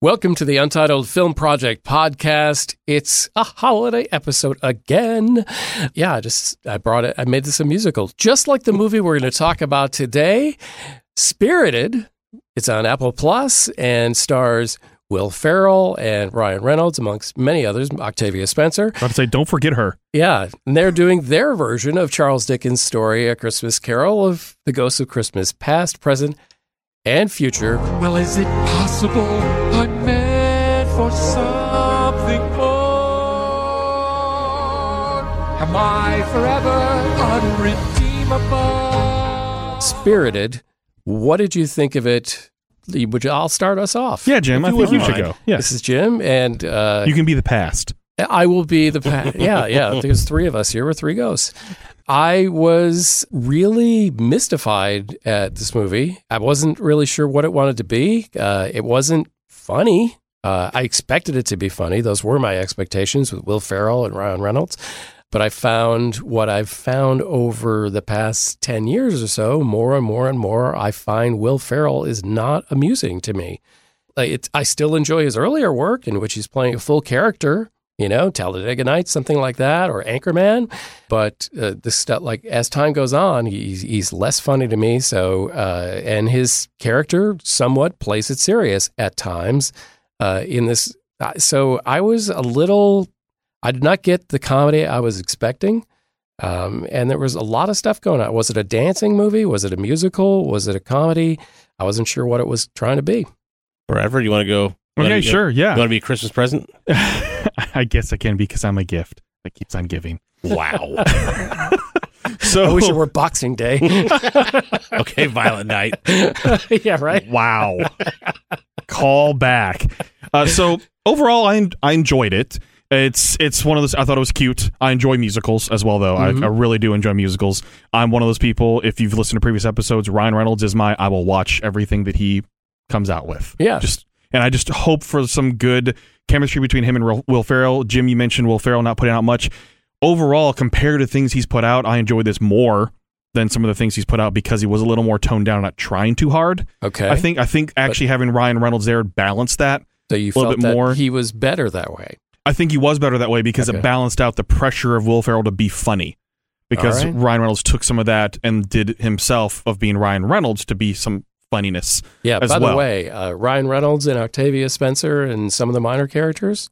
Welcome to the Untitled Film Project podcast. It's a holiday episode again. Yeah, I just I brought it. I made this a musical, just like the movie we're going to talk about today, Spirited. It's on Apple Plus and stars Will Ferrell and Ryan Reynolds, amongst many others. Octavia Spencer. I to say, don't forget her. Yeah, and they're doing their version of Charles Dickens' story, A Christmas Carol, of the ghosts of Christmas past, present, and future. Well, is it possible I'm meant for something more? Am I forever unredeemable? Spirited. What did you think of it? Would you? I'll start us off. Yeah, Jim, I If you think you wouldn't should go. Yeah. This is Jim, and uh, You can be the past. I will be the past. yeah yeah. There's three of us here. We're three ghosts. I was really mystified at this movie. I wasn't really sure what it wanted to be. Uh, it wasn't funny. Uh, I expected it to be funny. Those were my expectations with Will Ferrell and Ryan Reynolds. But I found what I've found over the past 10 years or so, more and more and more, I find Will Ferrell is not amusing to me. It's, I still enjoy his earlier work in which he's playing a full character, you know, Talladega Nights, something like that, or Anchorman. But uh, the stuff, like as time goes on, he's, he's less funny to me. So, uh, and his character somewhat plays it serious at times uh, in this. uh, So I was a little, I did not get the comedy I was expecting. Um, and there was a lot of stuff going on. Was it a dancing movie? Was it a musical? Was it a comedy? I wasn't sure what it was trying to be. Forever? You want to go? You wanna Okay, be- sure. You Yeah. want to be a Christmas present? I guess I can be because I'm a gift that keeps on giving. Wow. So I wish it were Boxing Day. okay, Violent Night. yeah, right. wow. Call back. Uh, so overall, I I enjoyed it. It's it's one of those. I thought it was cute. I enjoy musicals as well, though. Mhm. I, I really do enjoy musicals. I'm one of those people. If you've listened to previous episodes, Ryan Reynolds is my. I will watch everything that he comes out with. Yeah. Just and I just hope for some good chemistry between him and Will- Ferrell. Jim, you mentioned Will Ferrell not putting out much. Overall, compared to things he's put out, I enjoyed this more than some of the things he's put out because he was a little more toned down, not trying too hard. Okay. I think I think actually having Ryan Reynolds there balanced that. so. You little felt bit that more. he was better that way. I think he was better that way because Okay. it balanced out the pressure of Will Ferrell to be funny. Because right. Ryan Reynolds took some of that and did himself of being Ryan Reynolds to be some funniness. Yeah. by well. the way, uh, Ryan Reynolds and Octavia Spencer and some of the minor characters,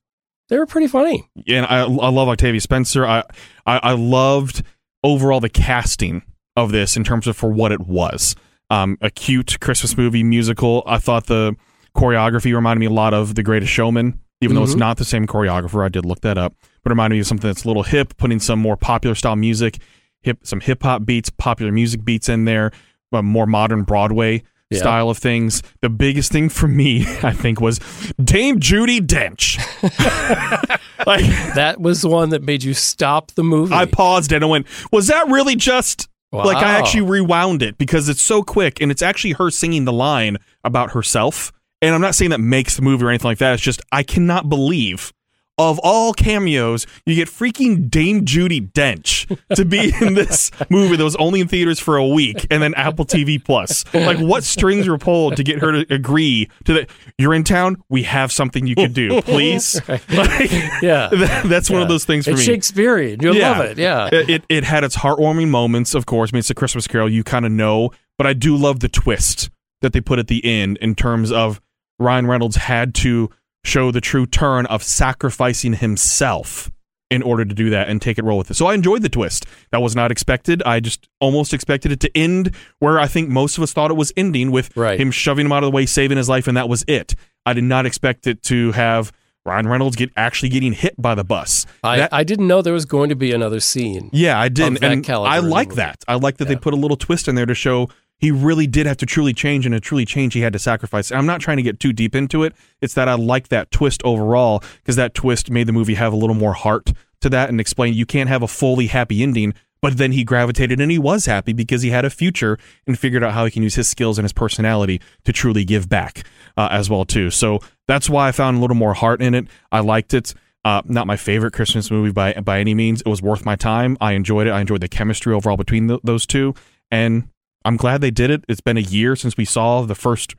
they were pretty funny. And I, I love Octavia Spencer. I, I I loved overall the casting of this in terms of for what it was. Um, a cute Christmas movie musical. I thought the choreography reminded me a lot of The Greatest Showman, even though it's Mhm. not the same choreographer. I did look that up, but it reminded me of something that's a little hip, putting some more popular style music, hip some hip hop beats, popular music beats in there, a more modern Broadway Yeah. style of things. The biggest thing for me, I think, was Dame Judi Dench. like That was the one that made you stop the movie. I paused and I went, was that really just like I actually rewound it because it's so quick and it's actually her singing the line about herself. And I'm not saying that makes the movie or anything like that. It's just I cannot believe of all cameos, you get freaking Dame Judi Dench to be in this movie that was only in theaters for a week and then Apple TV Plus. Like, what strings were pulled to get her to agree to that? You're in town. We have something you could do, please. Like, Yeah. that- that's one of those things for It's me. Shakespearean. You'll Yeah. love it. Yeah. It, it it had its heartwarming moments, of course. I mean, it's a Christmas Carol, you kind of know, but I do love the twist that they put at the end in terms of Ryan Reynolds had to show the true turn of sacrificing himself in order to do that and take it roll with it. So I enjoyed the twist. That was not expected. I just almost expected it to end where I think most of us thought it was ending with Right. him shoving him out of the way, saving his life, and that was it. I did not expect it to have Ryan Reynolds get actually getting hit by the bus. I, That- I didn't know there was going to be another scene. yeah, I did. of that And I like that. I like that they put a little twist in there to show he really did have to truly change, and to truly change, he had to sacrifice. I'm not trying to get too deep into it. It's that I like that twist overall because that twist made the movie have a little more heart to that and explain you can't have a fully happy ending. But then he gravitated and he was happy because he had a future and figured out how he can use his skills and his personality to truly give back uh, as well too. So that's why I found a little more heart in it. I liked it. Uh, not my favorite Christmas movie by by any means. It was worth my time. I enjoyed it. I enjoyed the chemistry overall between th those two, and I'm glad they did it. It's been a year since we saw the first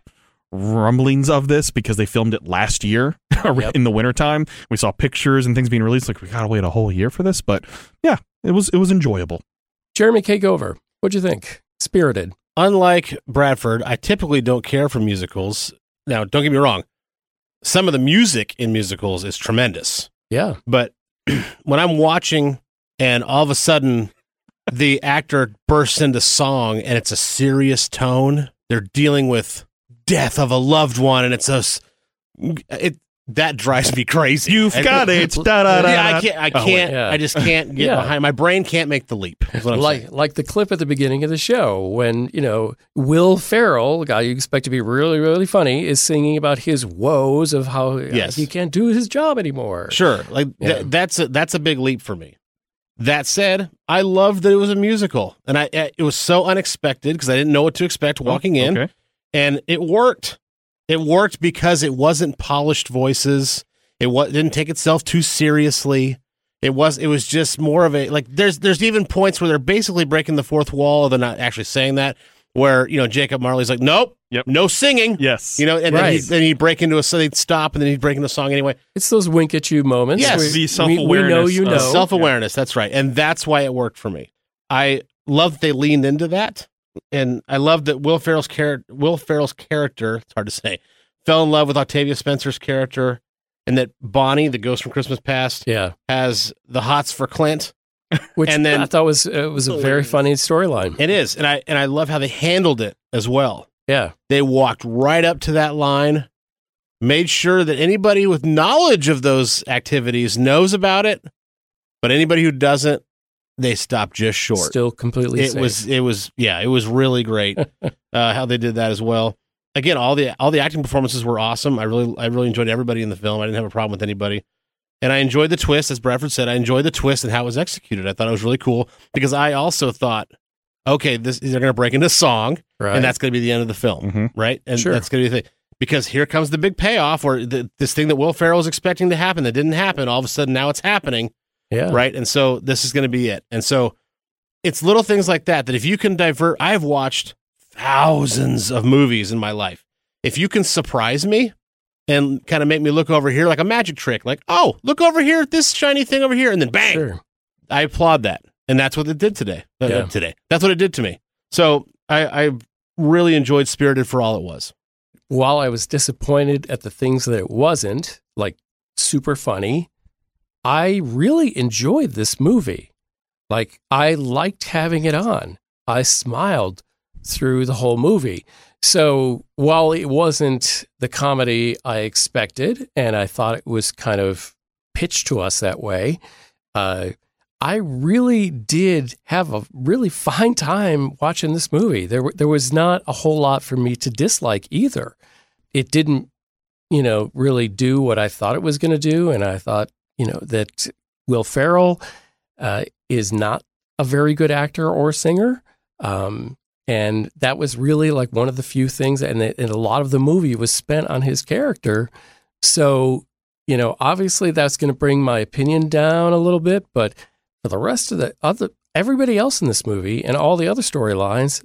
rumblings of this because they filmed it last year Yep. in the wintertime. We saw pictures and things being released. Like we gotta wait a whole year for this, but yeah, it was it was enjoyable. Jeremy K. Gover, what'd you think? Spirited. Unlike Bradford, I typically don't care for musicals. Now, don't get me wrong. Some of the music in musicals is tremendous. Yeah. But when I'm watching and all of a sudden the actor bursts into song and it's a serious tone, they're dealing with death of a loved one and it's a s- it that drives me crazy. You've And- got it. Da-da-da. Yeah, I can't. I Oh, wait. can't. Yeah. I just can't get Yeah. behind. My brain can't make the leap. Is what I'm like saying. like the clip at the beginning of the show when you know Will Ferrell, the guy you expect to be really really funny, is singing about his woes of how uh, he can't do his job anymore. Sure, like Yeah. th- that's a, that's a big leap for me. That said, I loved that it was a musical, and I it was so unexpected because I didn't know what to expect oh, walking in, Okay. and it worked. It worked because it wasn't polished voices. It was didn't take itself too seriously. It was it was just more of a like there's there's even points where they're basically breaking the fourth wall. They're not actually saying that. Where you know Jacob Marley's like, nope, Yep. no singing. Yes. You know, and then, Right. he'd, then he'd break into a so they'd stop, and then he'd break into a song anyway. It's those wink at you moments. Yes. We- The we, we know self-awareness you of- know. Self awareness. That's right. And that's why it worked for me. I love that they leaned into that. And I love that Will Ferrell's character, Will Ferrell's character, it's hard to say, fell in love with Octavia Spencer's character, and that Bonnie, the ghost from Christmas Past, yeah, has the hots for Clint. Which And then- I thought was uh, was a very funny storyline. It is, and I and I love how they handled it as well. Yeah, They walked right up to that line, made sure that anybody with knowledge of those activities knows about it, but anybody who doesn't, they stop just short. still completely. it safe. was it was yeah it was really great uh, how they did that as well again all the all the acting performances were awesome i really i really enjoyed everybody in the film i didn't have a problem with anybody and i enjoyed the twist as bradford said i enjoyed the twist and how it was executed i thought it was really cool because i also thought okay this they're going to break into song right. and that's going to be the end of the film Mhm. right and Sure. that's going to be the thing because here comes the big payoff or the, this thing that will ferrell was expecting to happen that didn't happen all of a sudden now it's happening yeah. right? And so this is going to be it. And so it's little things like that that if you can divert, I've watched thousands of movies in my life. If you can surprise me and kind of make me look over here like a magic trick, like, oh, look over here at this shiny thing over here, and then bang, Sure. I applaud that. And that's what it did today. Uh, Today. That's what it did to me. So I, I really enjoyed Spirited for all it was. While I was disappointed at the things that it wasn't, like super funny, I really enjoyed this movie. Like I liked having it on. I smiled through the whole movie. So while it wasn't the comedy I expected, and I thought it was kind of pitched to us that way, uh, I really did have a really fine time watching this movie. There, there was not a whole lot for me to dislike either. It didn't, you know, really do what I thought it was going to do, and I thought, you know, that Will Ferrell uh, is not a very good actor or singer. Um, and that was really like one of the few things, and, it, and a lot of the movie was spent on his character. So, you know, obviously that's going to bring my opinion down a little bit, but for the rest of the other, everybody else in this movie and all the other storylines,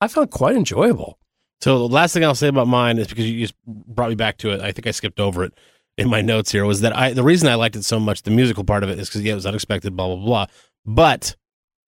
I found quite enjoyable. So the last thing I'll say about mine is because you just brought me back to it. I think I skipped over it in my notes here. Was that I the reason I liked it so much, the musical part of it, is because yeah, it was unexpected, blah blah blah. But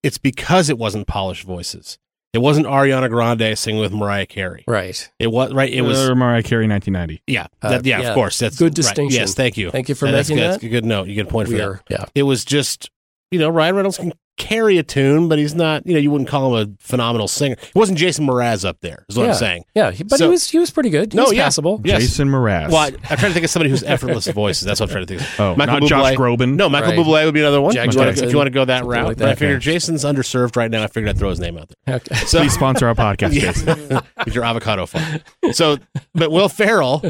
it's because it wasn't polished voices. It wasn't Ariana Grande singing with Mariah Carey. Right. It was right. It was Uh, Mariah Carey 1990. yeah, Uh, that, yeah, yeah. Of course, that's Good right. distinction. Yes, thank you. Thank you for And that's making good. that. That's a good note. You get a point for We that. yeah. It was just you know Ryan Reynolds can carry a tune, but he's not. You know, you wouldn't call him a phenomenal singer. It wasn't Jason Mraz up there. Is what Yeah. I'm saying. Yeah, but So- he was he was pretty good. He No, was yeah. passable. Yes. Jason Mraz. Well, I, I'm trying to think of somebody who's effortless voices. That's what I'm trying to think. Of. oh, Michael not Josh Bublé. Groban. No, Michael Right. Bublé would be another one. Jack if, you wanna, if you want to go that something route, like but I that. figured Okay. Jason's underserved right now. I figured I'd throw his name out there. Okay. So Please sponsor our podcast, Jason. yeah, with your avocado farm. So, but Will Ferrell,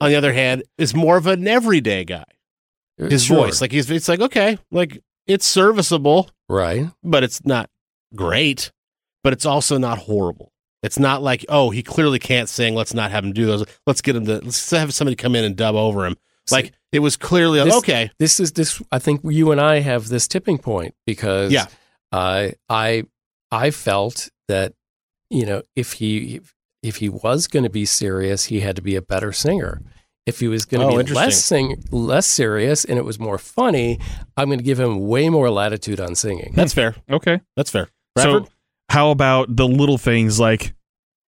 on the other hand, is more of an everyday guy. His Sure. voice, like he's, it's like okay, like it's serviceable, right. but it's not great, but it's also not horrible. It's not like, oh, he clearly can't sing. Let's not have him do those. Let's get him to, let's have somebody come in and dub over him. Like it was clearly This- okay, This is this. I think you and I have this tipping point because Yeah. I I I felt that you know if he if he was going to be serious, he had to be a better singer. If he was going to Oh, be less sing less serious and it was more funny, I'm going to give him way more latitude on singing. That's fair. Okay. That's fair. Bradford? So, how about the little things like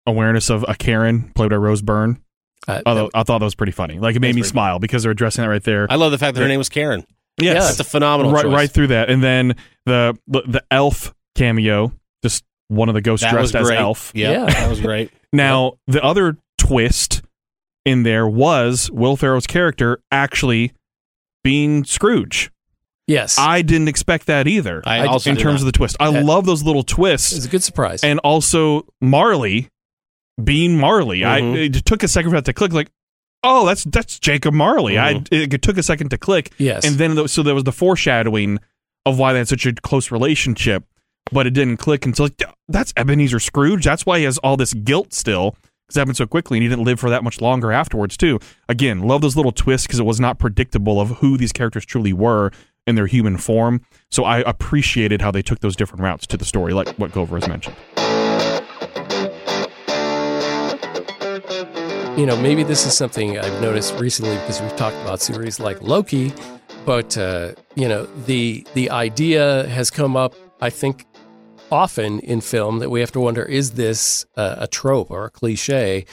awareness of a Karen played by Rose Byrne? Uh, Although I thought that was pretty funny. Like it made me pretty smile because they're addressing that right there. I love the fact that her name was Karen. yes, That's a phenomenal right, choice. right through that, and then the the, the elf cameo, just one of the ghosts That dressed as elf. Yeah, Yeah. that was great. Now the other twist in there was Will Ferrell's character actually being Scrooge. yes, I didn't expect that either. I, I- also in terms not. of the twist, I Uh, love those little twists. It's a good surprise. and also Marley being Marley. I Mhm. it took a second for that to click. Like, oh, that's that's Jacob Marley. I it, took a second to click, yes, and then th- so there was the foreshadowing of why they had such a close relationship, but it didn't click until like that's Ebenezer Scrooge. That's why he has all this guilt still. Because happened so quickly, and he didn't live for that much longer afterwards, too. Again, love those little twists because it was not predictable of who these characters truly were in their human form. So I appreciated how they took those different routes to the story, like what Gover has mentioned. you know, maybe this is something I've noticed recently because we've talked about series like Loki, but uh, you know, the the idea has come up, I think, often in film that we have to wonder: is this uh, a trope or a cliche?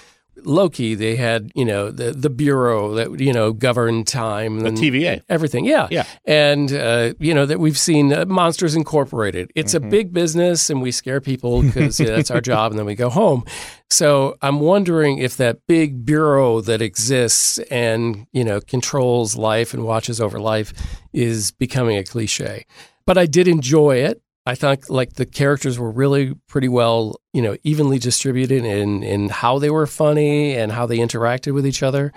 Loki, they had you know the the bureau that you know governed time The TVA. everything. Yeah, Yeah. and uh, you know that we've seen uh, Monsters Incorporated. It's Mm-hmm. a big business, and we scare people because yeah, that's our job, and then we go home. So I'm wondering if that big bureau that exists and you know controls life and watches over life is becoming a cliche. But I did enjoy it. I thought like the characters were really pretty well, you know, evenly distributed in in how they were funny and how they interacted with each other.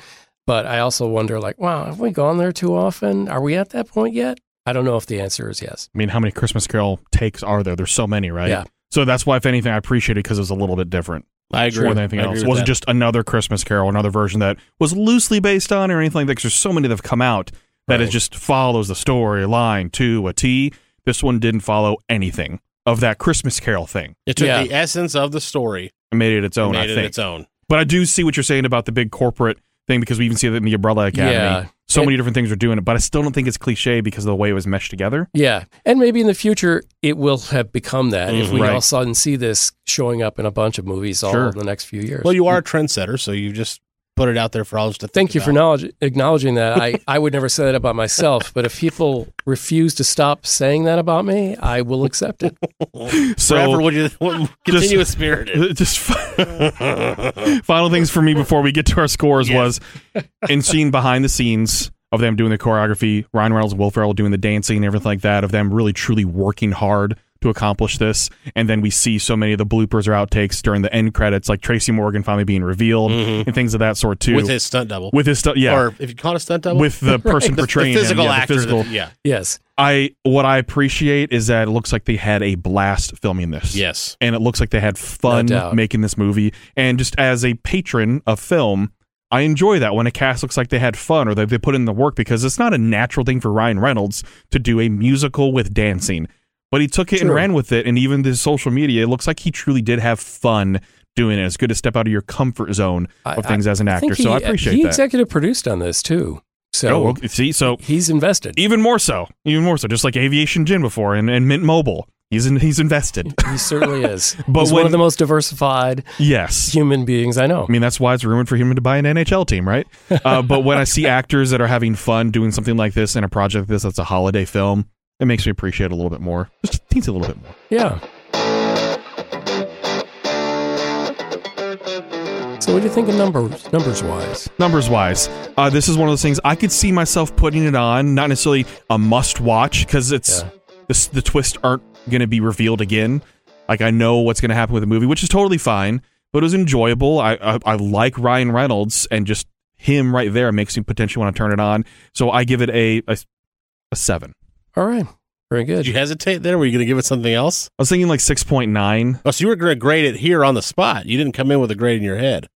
But I also wonder, like, wow, have we gone there too often? Are we at that point yet? I don't know if the answer is yes. I mean, how many Christmas Carol takes are there? There's so many, right? Yeah. So that's why, if anything, I appreciate it because it's a little bit different I agree. more than anything I else. It wasn't that. just another Christmas Carol, another version that was loosely based on or anything like that. Because there's so many that have come out that it just follows the storyline to a T. This one didn't follow anything of that Christmas Carol thing. It took Yeah. the essence of the story It made it its own, made I it think. its own. But I do see what you're saying about the big corporate thing because we even see that in the Umbrella Academy. Yeah. So It- many different things are doing it, but I still don't think it's cliche because of the way it was meshed together. Yeah, and maybe in the future it will have become that if Mhm. we Right. all of a sudden see this showing up in a bunch of movies all Sure. in the next few years. Well, you are a trendsetter, so you just put it out there for others to think Thank you for knowledge, acknowledging that. I, I would never say that about myself, but if people refuse to stop saying that about me, I will accept it. So Forever, would you continue with spirited? just final things for me before we get to our scores Yes. was in seeing behind the scenes of them doing the choreography, Ryan Reynolds and Will Ferrell doing the dancing and everything like that, of them really truly working hard to accomplish this. And then we see so many of the bloopers or outtakes during the end credits, like Tracy Morgan finally being revealed Mhm. and things of that sort too. with his stunt double, with his stuff, yeah. or if you call it a stunt double, with the person the, the portraying physical him, yeah, the actor. physical. that- yeah, Yes. I what I appreciate is that it looks like they had a blast filming this yes. and it looks like they had fun No making this movie. And just as a patron of film, I enjoy that when a cast looks like they had fun or that they put in the work because it's not a natural thing for Ryan Reynolds to do a musical with dancing. But he took it and ran with it, and even the social media, it looks like he truly did have fun doing it. It's good to step out of your comfort zone I- of things as an actor. so I he- appreciate He that. executive produced on this too. So Oh, see, so he's invested. even more so, even more so, just like Aviation Gin before and, and Mint Mobile, he's in, he's invested. He certainly is. But he's when- one of the most diversified yes, human beings I know. I mean, that's why it's rumored for him to buy an NHL team, right? Uh, but when I see actors that are having fun doing something like this in a project like this that's a holiday film, it makes me appreciate it a little bit more. Just teens a little bit more. Yeah. So, what do you think of numbers, numbers wise? Numbers wise, uh, this is one of those things I could see myself putting it on, not necessarily a must watch because it's Yeah. the, the twists aren't going to be revealed again. Like I know what's going to happen with the movie, which is totally fine, but it was enjoyable. I, I I like Ryan Reynolds and just him right there makes me potentially want to turn it on. So I give it a a, a seven. All right. Very good. Did you hesitate there? Were you going to give it something else? I was thinking like six point nine. Oh, so you were going to grade it here on the spot. You didn't come in with a grade in your head.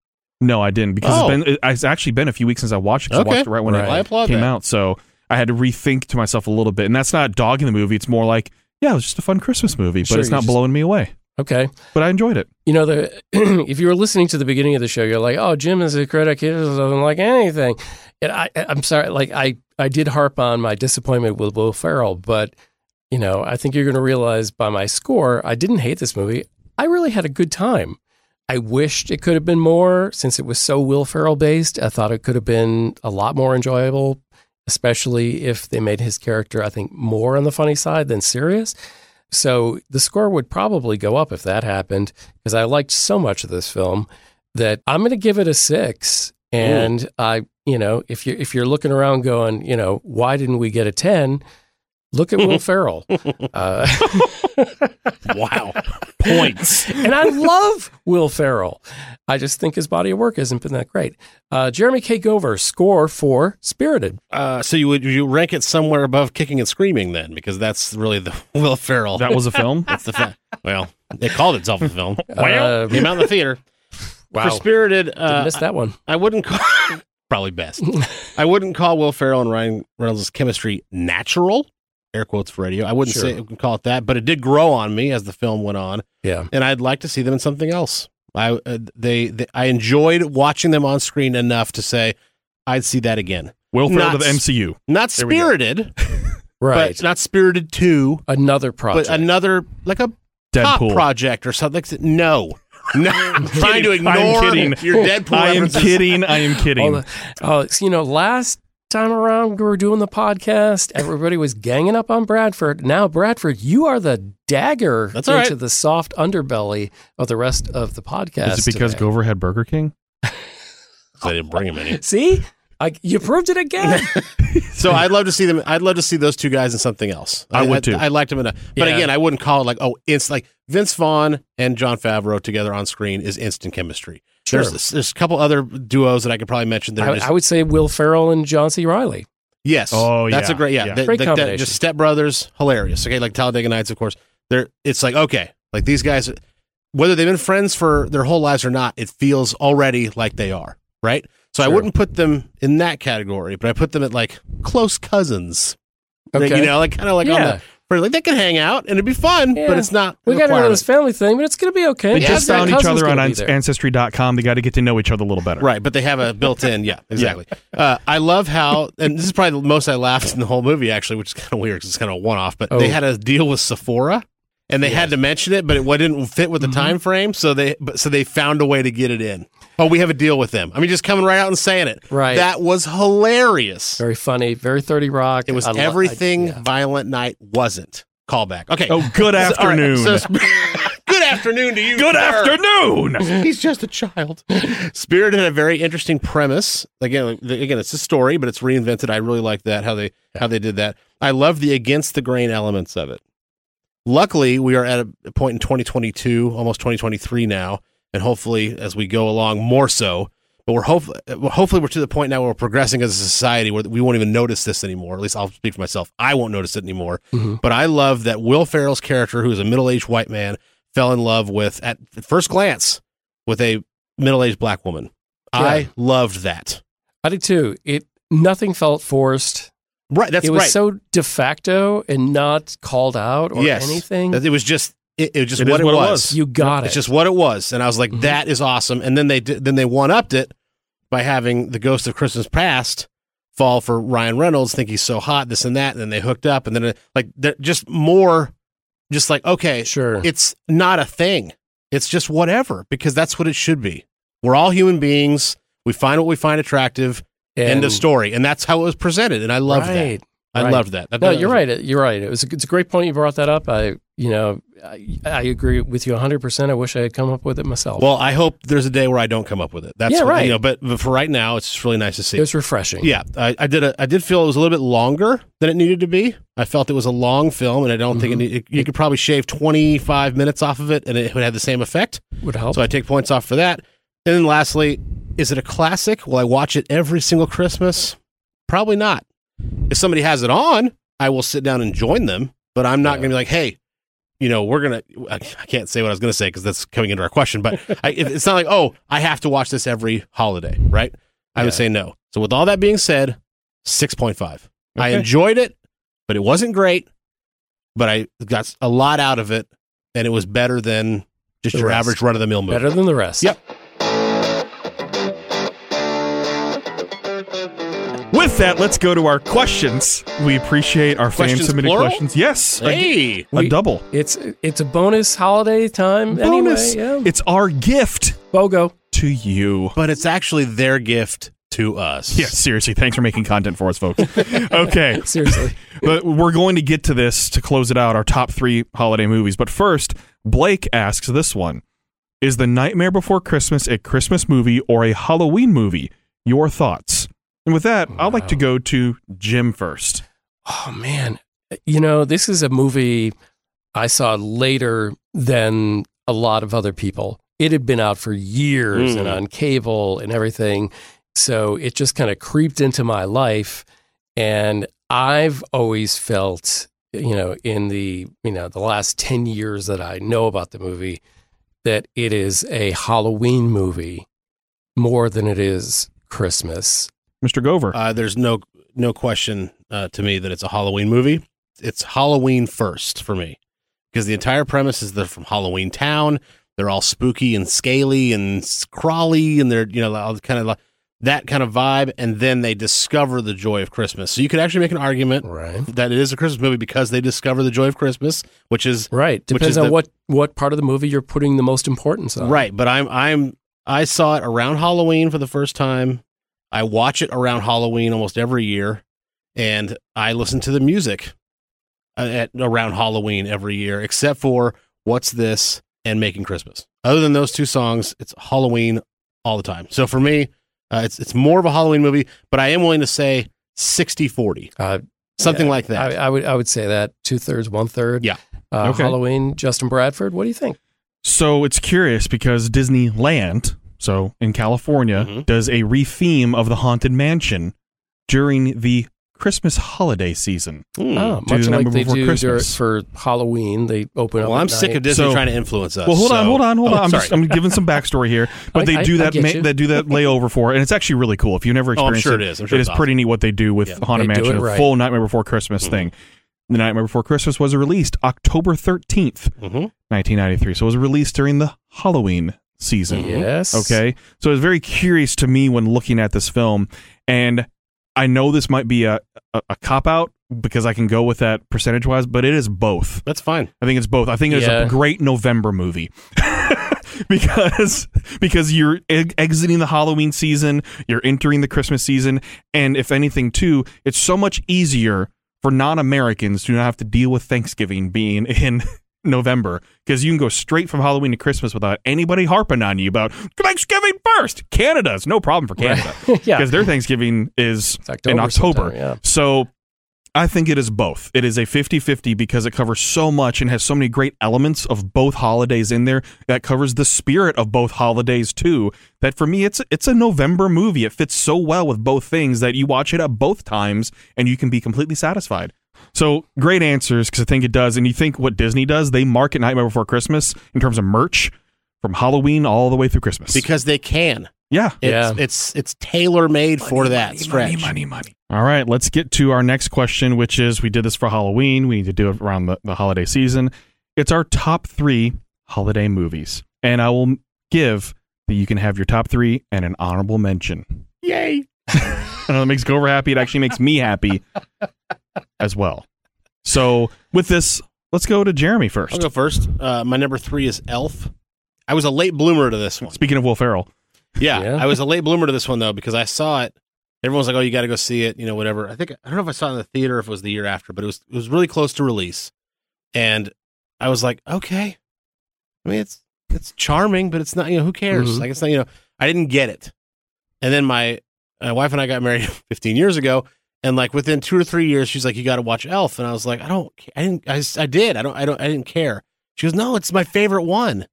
No, I didn't because Oh. it's been it's actually been a few weeks since I watched it. 'cause Okay. I watched it right when Right. I it applaud came that. out, so I had to rethink to myself a little bit. And that's not dogging the movie; it's more like, yeah, it was just a fun Christmas movie, but it's not just- blowing me away. Okay. but I enjoyed it. You know, the if you were listening to the beginning of the show, you're like, "Oh, Jim is a critic. He doesn't like anything." And I, I'm sorry. Like I, I did harp on my disappointment with Will Ferrell, but you know, I think you're going to realize by my score, I didn't hate this movie. I really had a good time. I wished it could have been more since it was so Will Ferrell based. I thought it could have been a lot more enjoyable, especially if they made his character, I think, more on the funny side than serious. So the score would probably go up if that happened because I liked so much of this film that I'm going to give it a six. And I, you know, if you if you're looking around going, you know, why didn't we get a ten? Look at Will Ferrell. Uh, Wow. Points. and I love Will Ferrell. I just think his body of work hasn't been that great. Uh, Jeremy K. Gover score for Spirited. Uh, so you would you rank it somewhere above Kicking and Screaming then, because that's really the Will Ferrell. That was a film. that's the fa- well, it called itself a film. Uh, Came out in the theater. wow, For Spirited, Didn't uh, miss that one. I wouldn't call probably best. I wouldn't call Will Ferrell and Ryan Reynolds' chemistry natural. Air quotes for radio. I wouldn't Sure. say call it that, but it did grow on me as the film went on, Yeah, and I'd like to see them in something else. I uh, they, they I enjoyed watching them on screen enough to say I'd see that again. Will Ferrell to Not the MCU. Not There. Spirited, right. but not Spirited Two, Another project. but another like a pop Deadpool. project or something. like. No, no, I'm trying to kidding. I'm ignore kidding. your Deadpool I am references. kidding. I am kidding. the- oh, so, you know, last time around we were doing the podcast, everybody was ganging up on Bradford. Now, Bradford, you are the dagger That's all into right. the soft underbelly of the rest of the podcast. Is it because today. Gover had Burger King? I didn't bring him any. See, I, you proved it again. So I'd love to see them. I'd love to see those two guys in something else. I would too. I, liked them in a, but Yeah. again, I wouldn't call it like oh, it's like Vince Vaughn and Jon Favreau together on screen is instant chemistry. Sure. There's there's a couple other duos that I could probably mention. There, I, just, I would say Will Ferrell and John C. Reilly. yes. Oh, yeah. that's yeah. a great yeah. Yeah. The- Great the- the- combination. just Step Brothers, hilarious. Okay, like Talladega Nights, of course. They're it's like okay, like these guys, whether they've been friends for their whole lives or not, it feels already like they are right. So I wouldn't put them in that category, but I put them at like close cousins. Like, Okay. you know, like kind of like on the for like they can hang out and it'd be fun, Yeah. but it's not. We a got into requirement. this family thing, but it's going to be okay. They Yeah, just found each other on gonna be Ancestry.com. They got to get to know each other a little better. Right, but they have a built-in. Yeah, exactly. Uh, I love how, and this is probably the most I laughed in the whole movie, actually, which is kind of weird because it's kind of a one-off. But Oh. they had a deal with Sephora, and they had to mention it, but it didn't fit with the time frame, so they but so they found a way to get it in. Oh, we have a deal with them. I mean, just coming right out and saying it. Right. That was hilarious. Very funny, very 30 Rock. It was I lo- I- everything yeah. Violent Night wasn't. Callback. Okay. Oh, good So- all right, afternoon. so- good afternoon to you. good sir. afternoon. He's just a child. Spirit had a very interesting premise. Again, again, it's a story, but it's reinvented. I really like that how they how they did that. I love the against the grain elements of it. Luckily, we are at a point in 2022, almost 2023 now, and hopefully, as we go along, more so. But we're hopefully, hopefully, we're to the point now where we're progressing as a society where we won't even notice this anymore. At least I'll speak for myself. I won't notice it anymore. Mhm. But I love that Will Ferrell's character, who is a middle-aged white man, fell in love with at first glance with a middle-aged black woman. I loved that. I did too. It Nothing felt forced. Right, that's it was right. so de facto and not called out or yes, anything. It was just it, it was just It what, it, what it was. was. You got it. It's just what it was, and I was like, Mhm. "That is awesome." And then they did, then they one upped it by having the Ghost of Christmas Past fall for Ryan Reynolds, think he's so hot, this and that, and then they hooked up, and then it, like just more, just like okay, sure. it's not a thing. It's just whatever because that's what it should be. We're all human beings. We find what we find attractive. end And- of story, and that's how it was presented, and I love right. that. I right. loved that. That- No, you're right. You're right. It was a, it's a great point you brought that up. I, you know, I, I agree with you 100. percent I wish I had come up with it myself. Well, I hope there's a day where I don't come up with it. That's Yeah, what- right. You know, but, but for right now, it's just really nice to see. it was refreshing. Yeah, I, I did. A, I did feel it was a little bit longer than it needed to be. I felt it was a long film, and I don't think it, Mhm. need, you could probably shave 25 minutes off of it, and it would have the same effect. would help. So I take points off for that. And then lastly, is it a classic? Will I watch it every single Christmas? Probably not. If somebody has it on, I will sit down and join them. But I'm not Yeah. going to be like, hey, you know, we're gonna. I I can't say what I was going to say because that's coming into our question. But I, it's not like, oh, I have to watch this every holiday, right? I would say no. So with all that being said, six point five. I enjoyed it, but it wasn't great. But I got a lot out of it, and it was better than just The your rest. average run of the mill movie. Better than the rest. Yep. With that, let's go to our questions. We appreciate our fans Questions submitting plural? questions. Yes, a- Hey, a, We- double It's it's a bonus holiday time bonus. anyway. Yeah. It's our gift BOGO. to you. but it's actually their gift to us. Yes, seriously. Thanks for making content for us, folks. okay, Seriously. but we're going to get to this to close it out. Our top three holiday movies. But first, Blake asks this one: Is The Nightmare Before Christmas a Christmas movie or a Halloween movie? Your thoughts. And with that, I'd like to go to Jim first. Oh man, you know this is a movie I saw later than a lot of other people. It had been out for years and Mm. on cable and everything, so it just kind of creeped into my life. And I've always felt, you know, in the you know the last ten years that I know about the movie, that it is a Halloween movie more than it is Christmas. Mr. Gover. Uh, there's no no question uh, to me that it's a Halloween movie. It's Halloween first for me because the entire premise is they're from Halloween Town. They're all spooky and scaly and crawly, and they're you know all kind of like that kind of vibe. And then they discover the joy of Christmas. So you could actually make an argument Right. that it is a Christmas movie because they discover the joy of Christmas, which is Right. Which Depends is on the- what what part of the movie you're putting the most importance on. Right, but I'm I'm I saw it around Halloween for the first time. I watch it around Halloween almost every year, and I listen to the music uh, at around Halloween every year, except for "What's This" and "Making Christmas." Other than those two songs, it's Halloween all the time. So for me, uh, it's it's more of a Halloween movie, but I am willing to say 60-40, Uh, something yeah, like that. I, I would I would say that two thirds, one third. Yeah. Uh, Okay. Halloween, Justin Bradford. What do you think? So it's curious because Disneyland, so in California, Mhm. does a retheme of the Haunted Mansion during the Christmas holiday season. Hmm. Oh, Do much like they before do dur- Christmas. for Halloween. They open up. well, I'm sick night. of Disney So- trying to influence us. Well, hold on, hold on, hold Oh, on. I'm just I'm giving some backstory here, but I- they do I that get ma- they do that layover for, it, and it's actually really cool. If you've never Oh, I'm experienced sure it, it is. I'm sure it's is pretty neat what they do with Yeah. Haunted Mansion, it a right. full Nightmare Before Christmas Mhm. thing. The Nightmare Before Christmas was released October 13th, Mhm. 1993. So it was released during the Halloween season. Yes. Okay. So it was very curious to me when looking at this film. And I know this might be a, a, a cop out because I can go with that percentage wise, but it is both. That's fine. I think it's both. I think it's Yeah. a great November movie. because because you're e- exiting the Halloween season, you're entering the Christmas season, and if anything too, it's so much easier for non-Americans to not have to deal with Thanksgiving being in November because you can go straight from Halloween to Christmas without anybody harping on you about Thanksgiving first. Canada's no problem for Canada yeah. because their Thanksgiving is October in October. yeah. So I think it is both. It is a 50 50 because it covers so much and has so many great elements of both holidays in there that covers the spirit of both holidays too. That for me, it's it's a November movie. It fits so well with both things that you watch it at both times and you can be completely satisfied. So great answers because I think it does. And you think what Disney does, they market Nightmare Before Christmas in terms of merch from Halloween all the way through Christmas. because they can. yeah. It's Yeah. it's it's tailor made for that money, stretch. Money, money, money. All right, let's get to our next question, which is we did this for Halloween. We need to do it around the, the holiday season. It's our top three holiday movies. And I will give that you can have your top three and an honorable mention. Yay! I know it makes Gover happy. It actually makes me happy as well. So with this, let's go to Jeremy I'll first. go first. Uh, my number three is Elf. I was a late bloomer to this one. Speaking of Will Ferrell, Yeah, Yeah. I was a late bloomer to this one though because I saw it. Everyone's like, "Oh, you got to go see it," you know, whatever. I think I don't know if I saw it in the theater if it was the year after, but it was it was really close to release, and I was like, "Okay." I mean, it's it's charming, but it's not. You know, who cares? Mhm. Like, it's not. You know, I didn't get it. And then my my wife and I got married 15 years ago, and like within two or three years, she's like, "You got to watch Elf," and I was like, "I don't. ca- I didn't. I, s- I did. I don't. I don't. I didn't care." She goes, "No, it's my favorite one."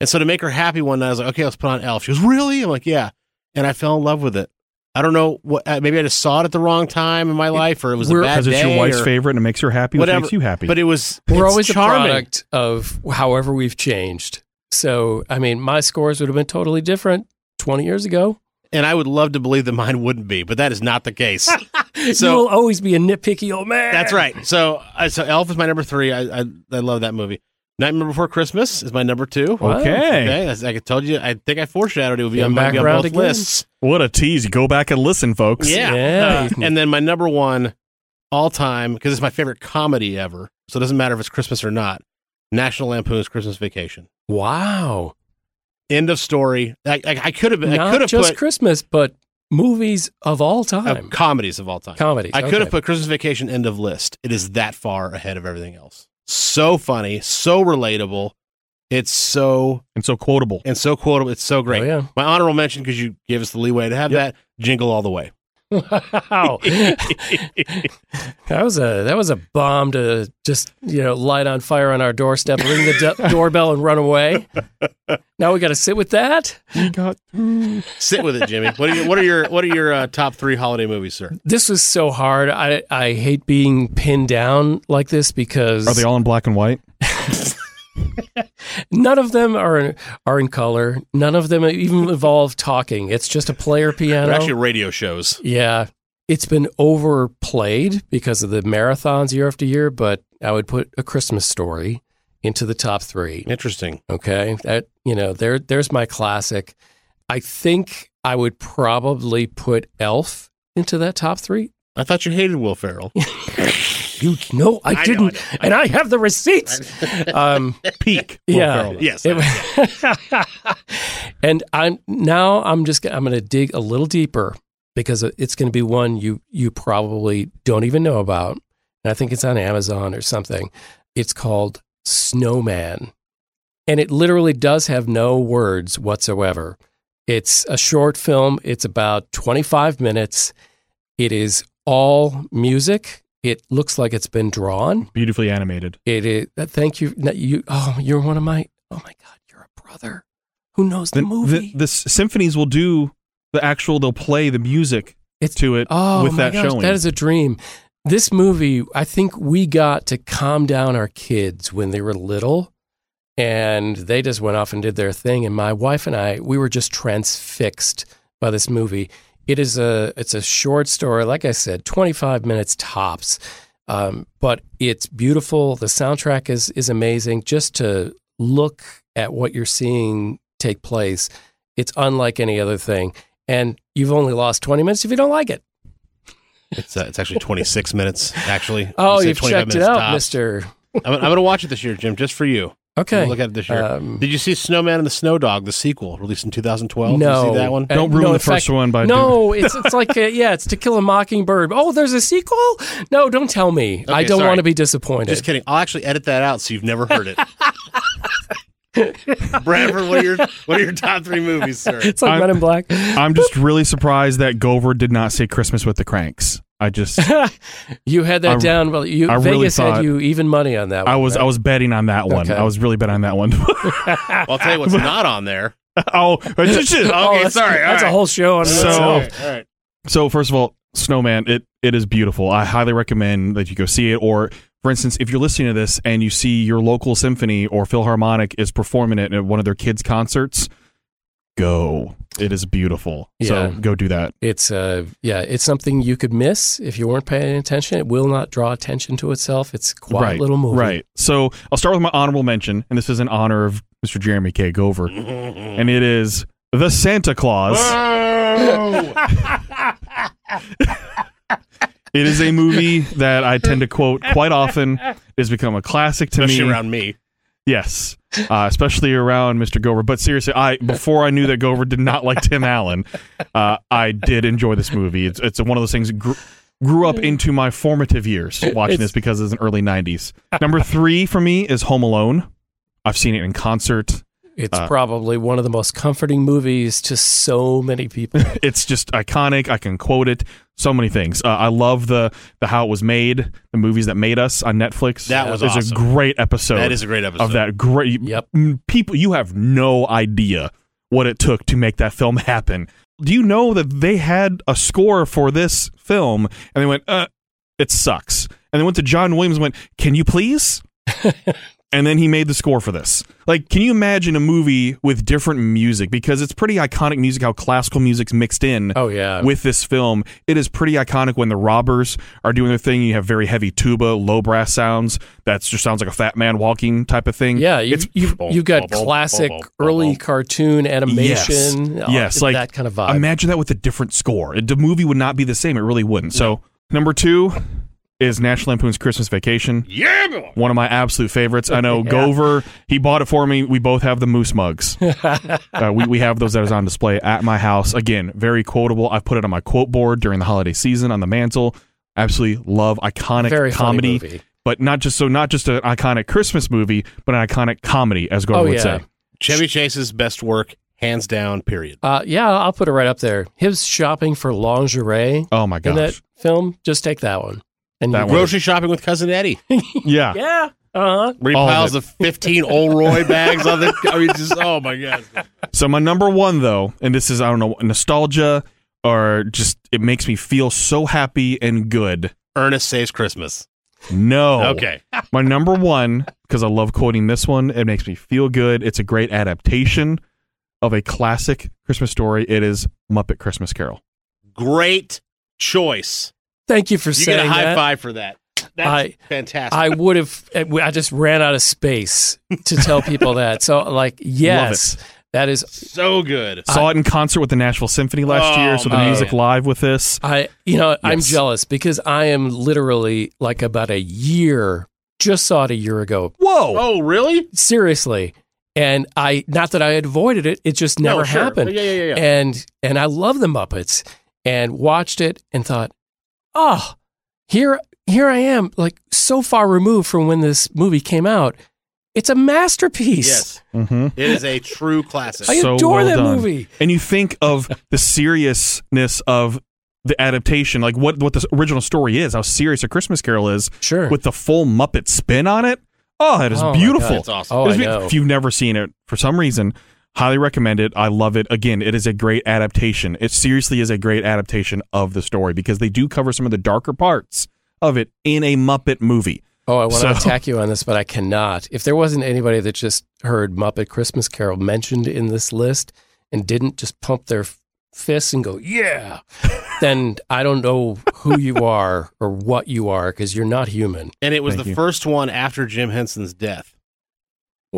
And so to make her happy one night, I was like, "Okay, let's put on Elf." She goes, "Really?" I'm like, "Yeah." And I fell in love with it. I don't know what. Uh, maybe I just saw it at the wrong time in my life, or it was a We're- bad because it's your wife's or favorite and it makes her happy, which Whatever. makes you happy. But it was. We're always charming. a product of however we've changed. So, I mean, my scores would have been totally different 20 years ago. and I would love to believe that mine wouldn't be, but that is not the case. So- You'll always be a nitpicky old man. That's right. So, uh, so Elf is my number three. I, I I love that movie. Nightmare Before Christmas is my number two. Wow. Okay. Okay, as I told you, I think I foreshadowed it would be on, my back on both again. lists. What a tease. Go back and listen, folks. Yeah. Yeah. Uh, and then my number one all time, because it's my favorite comedy ever. So it doesn't matter if it's Christmas or not. National Lampoon's Christmas Vacation. Wow. End of story. I, I, I could have. I Not could have just put Christmas, but movies of all uh, time. comedies of all time. Comedies. I could have put Christmas Vacation end of list. It is that far ahead of everything else. So funny, so relatable. It's so And so quotable. and so quotable. It's so great. Oh, yeah. My honorable mention because you gave us the leeway to have that. Jingle all the way. Wow. that was a that was a bomb to just you know light on fire on our doorstep, ring the do- doorbell, and run away. Now we got to sit with that. We got Sit with it, Jimmy. What are your what are your what are your uh, top three holiday movies, sir? This was so hard. I I hate being pinned down like this because Are they all in black and white? none of them are are in color. None of them even involve talking. It's just a player piano. They're actually radio shows. Yeah. It's been overplayed because of the marathons year after year, but I would put a Christmas story into the top three. Interesting. Okay. That you know, there there's my classic. I think I would probably put Elf into that top three. I thought you hated Will Ferrell. You no, I, I didn't. I know. and I have the receipts. um Peak. Will yeah. Ferrell. yes. It- and I'm now I'm just I'm going to dig a little deeper because it's going to be one you you probably don't even know about. And I think it's on Amazon or something. It's called Snowman. And it literally does have no words whatsoever. It's a short film. It's about 25 minutes. It is all music. It looks like it's been drawn. Beautifully animated. It is. uh, Thank you. You. Oh, you're one of my. Oh my God, you're a brother who knows the, The, movie. the, the symphonies will do the actual, they'll play the music It's- to it oh with that gosh, showing. that is a dream. This movie, I think we got to calm down our kids when they were little, and they just went off and did their thing. And my wife and I, we were just transfixed by this movie. It is a it's a short story, like I said, 25 minutes tops. Um, but it's beautiful. The soundtrack is is amazing. Just to look at what you're seeing take place, it's unlike any other thing. And you've only lost 20 minutes if you don't like it. It's uh, it's actually 26 minutes. Actually. Oh, You you've checked it out, tops. Mister. I'm, I'm going to watch it this year, Jim, just for you. I'm Okay. gonna look at it this year. Um, Did you see Snowman and the Snow Dog, the sequel, released in 2012? Did no, you see that one? Uh, Don't ruin no, the first fact- one by No, it's it's like uh yeah, it's To Kill a Mockingbird. Oh, there's a sequel? No, don't tell me. I don't sorry. want to be disappointed. Just kidding. I'll actually edit that out so you've never heard it. Bradford, what are your what are your top three movies, sir? it's like I'm- Men in Black. I'm just really surprised that Gover did not say Christmas with the Cranks. I just, you had that I- down. Well, you I really Vegas had you even money on that. I one, was, right? I was betting on that one. Okay. I was really betting on that one. I'll tell you what's not on there. oh, it's just- Oh, that's, sorry, all That's a whole show on So- itself. all right. So first of all, Snowman, it it is beautiful. I highly recommend that you go see it. Or for instance, if you're listening to this and you see your local symphony or Philharmonic is performing it at one of their kids' concerts, go. It is beautiful. Yeah. So go do that. It's uh yeah, it's something you could miss if you weren't paying attention. It will not draw attention to itself. It's a quiet right, little movie. Right. So I'll start with my honorable mention, and this is in honor of Mr. Jeremy K. Gover, and it is the Santa Claus. It is a movie that I tend to quote quite often. It has become a classic to Especially me. around me. Yes, uh, especially around Mr. Gover. But seriously, I before I knew that Gover did not like Tim Allen, uh, I did enjoy this movie. It's it's one of those things that grew, grew up into my formative years watching It's- this because it's an early '90s. Number three for me is Home Alone. I've seen it in concert. It's Uh, probably one of the most comforting movies to so many people. It's just iconic. I can quote it. So many things. Uh, I love the the how it was made. The movies that made us on Netflix. That was It's a great episode. that is a great episode. of that great Yep. people you have no idea what it took to make that film happen do you know that they had a score for this film and they went uh it sucks and they went to john williams and went can you please and then he made the score for this. Like, can you imagine a movie with different music? Because it's pretty iconic music how classical music's mixed in Oh yeah. with this film. It is pretty iconic when the robbers are doing their thing. You have very heavy tuba, low brass sounds. That just sounds like a fat man walking type of thing. yeah, you've, It's- you've, you've got classic early cartoon animation, Yes. uh, Yes, like, that kind of vibe. Imagine that with a different score. The movie would not be the same. It really wouldn't. So, number two is National Lampoon's Christmas Vacation. Yeah, boy. One of my absolute favorites. I know Yeah. Gover, he bought it for me. We both have the moose mugs. uh, we, we have those that is on display at my house. Again, very quotable. I've put it on my quote board during the holiday season on the mantle. Absolutely love iconic Very comedy. funny movie. But not just so not just an iconic Christmas movie, but an iconic comedy, as Gover Oh, would yeah. say. Chevy Chase's best work, hands down. Period. Uh, yeah, I'll put it right up there. His shopping for lingerie Oh my in gosh. that film. Just take that one. And That you- one. Grocery shopping with cousin Eddie. yeah. Yeah. Uh huh. Where he All of piles it. the 15 Old Roy bags on the. I mean, just oh my god. So my number one though, and this is I don't know nostalgia or just it makes me feel so happy and good. Ernest saves Christmas. No. Okay. My number one, because I love quoting this one, it makes me feel good. It's a great adaptation of a classic Christmas story. It is Muppet Christmas Carol. Great choice. Thank you for You saying get a high that. five for that. That's I- fantastic. I would have. I just ran out of space to tell people that. So, like, yes, that is. so good. Saw it in concert with the Nashville Symphony last Oh, year, so the oh, man. music live with this. I, you know, I'm jealous because I am literally like about a year. Just saw it a year ago. Whoa. Oh, really? Seriously, and I not that I had avoided it. It just never No, sure. happened. Yeah, yeah, yeah. yeah. and and I love the Muppets and watched it and thought, oh, here here I am, like so far removed from when this movie came out. It's a masterpiece. yes, Mm-hmm. it is a true classic. I So adore well that done. movie. And you think of the seriousness of the adaptation, like what what the original story is, how serious a Christmas Carol is, Sure. with the full Muppet spin on it. Oh, that is Oh beautiful. God. It's awesome. Oh, I If know. If you've never seen it for some reason, highly recommend it. I love it. Again, it is a great adaptation. It seriously is a great adaptation of the story because they do cover some of the darker parts of it in a Muppet movie. Oh, I want So- to attack you on this, but I cannot. If there wasn't anybody that just heard Muppet Christmas Carol mentioned in this list and didn't just pump their fists and go, yeah, then I don't know who you are or what you are because you're not human. and it was Thank the you. first one after Jim Henson's death,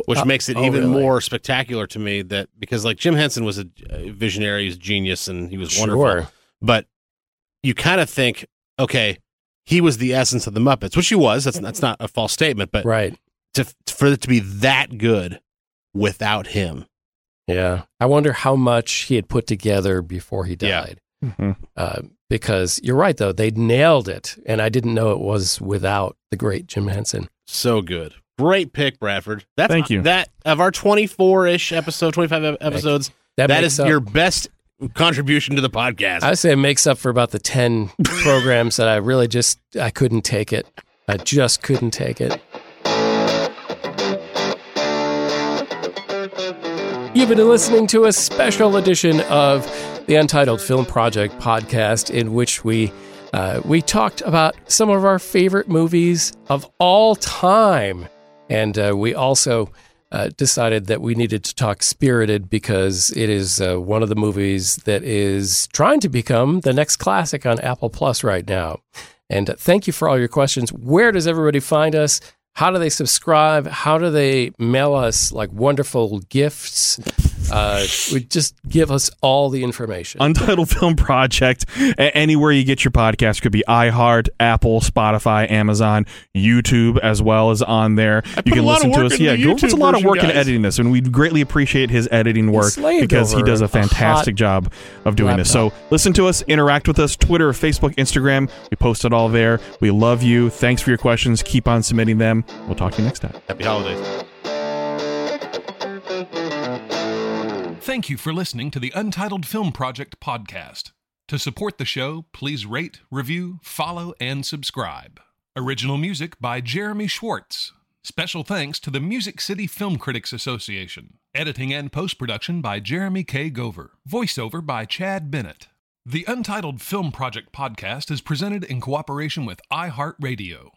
which Uh, makes it oh, even really? more spectacular to me. That because like Jim Henson was a, a visionary, he's a genius, and he was wonderful. Sure. But you kind of think, okay, he was the essence of the Muppets, which he was. That's that's not a false statement, but Right. to for it to be that good without him, Yeah. I wonder how much he had put together before he Yeah. died. Mhm. Uh, because you're right, though. They nailed it. And I didn't know it was without the great Jim Henson. so good. Great pick, Bradford. That's Thank you. That of our twenty four ish episode, twenty five episodes. That, that makes is up, your best contribution to the podcast. I say it makes up for about the 10 programs that I really just, I couldn't take it. I just couldn't take it. You've been listening to a special edition of the Untitled Film Project podcast, in which we uh, we talked about some of our favorite movies of all time, and uh, we also uh, decided that we needed to talk Spirited because it is uh, one of the movies that is trying to become the next classic on Apple Plus right now. And uh, thank you for all your questions. Where does everybody find us? How do they subscribe? How do they mail us like wonderful gifts? Uh, would just give us all the information. Untitled Film Project. A- anywhere you get your podcast could be iHeart, Apple, Spotify, Amazon, YouTube as well as on there. put you can listen to us. Yeah, the Gil puts a lot of version, work in editing this, and we greatly appreciate his editing work slaved because he does a a fantastic hot job of doing this. So listen to us, interact with us, Twitter, Facebook, Instagram. We post it all there. We love you. Thanks for your questions. Keep on submitting them. We'll talk to you next time. Happy holidays. Thank you for listening to the Untitled Film Project podcast. To support the show, please rate, review, follow, and subscribe. Original music by Jeremy Schwartz. Special thanks to the Music City Film Critics Association. Editing and post production by Jeremy K. Gover. Voiceover by Chad Bennett. The Untitled Film Project podcast is presented in cooperation with iHeartRadio.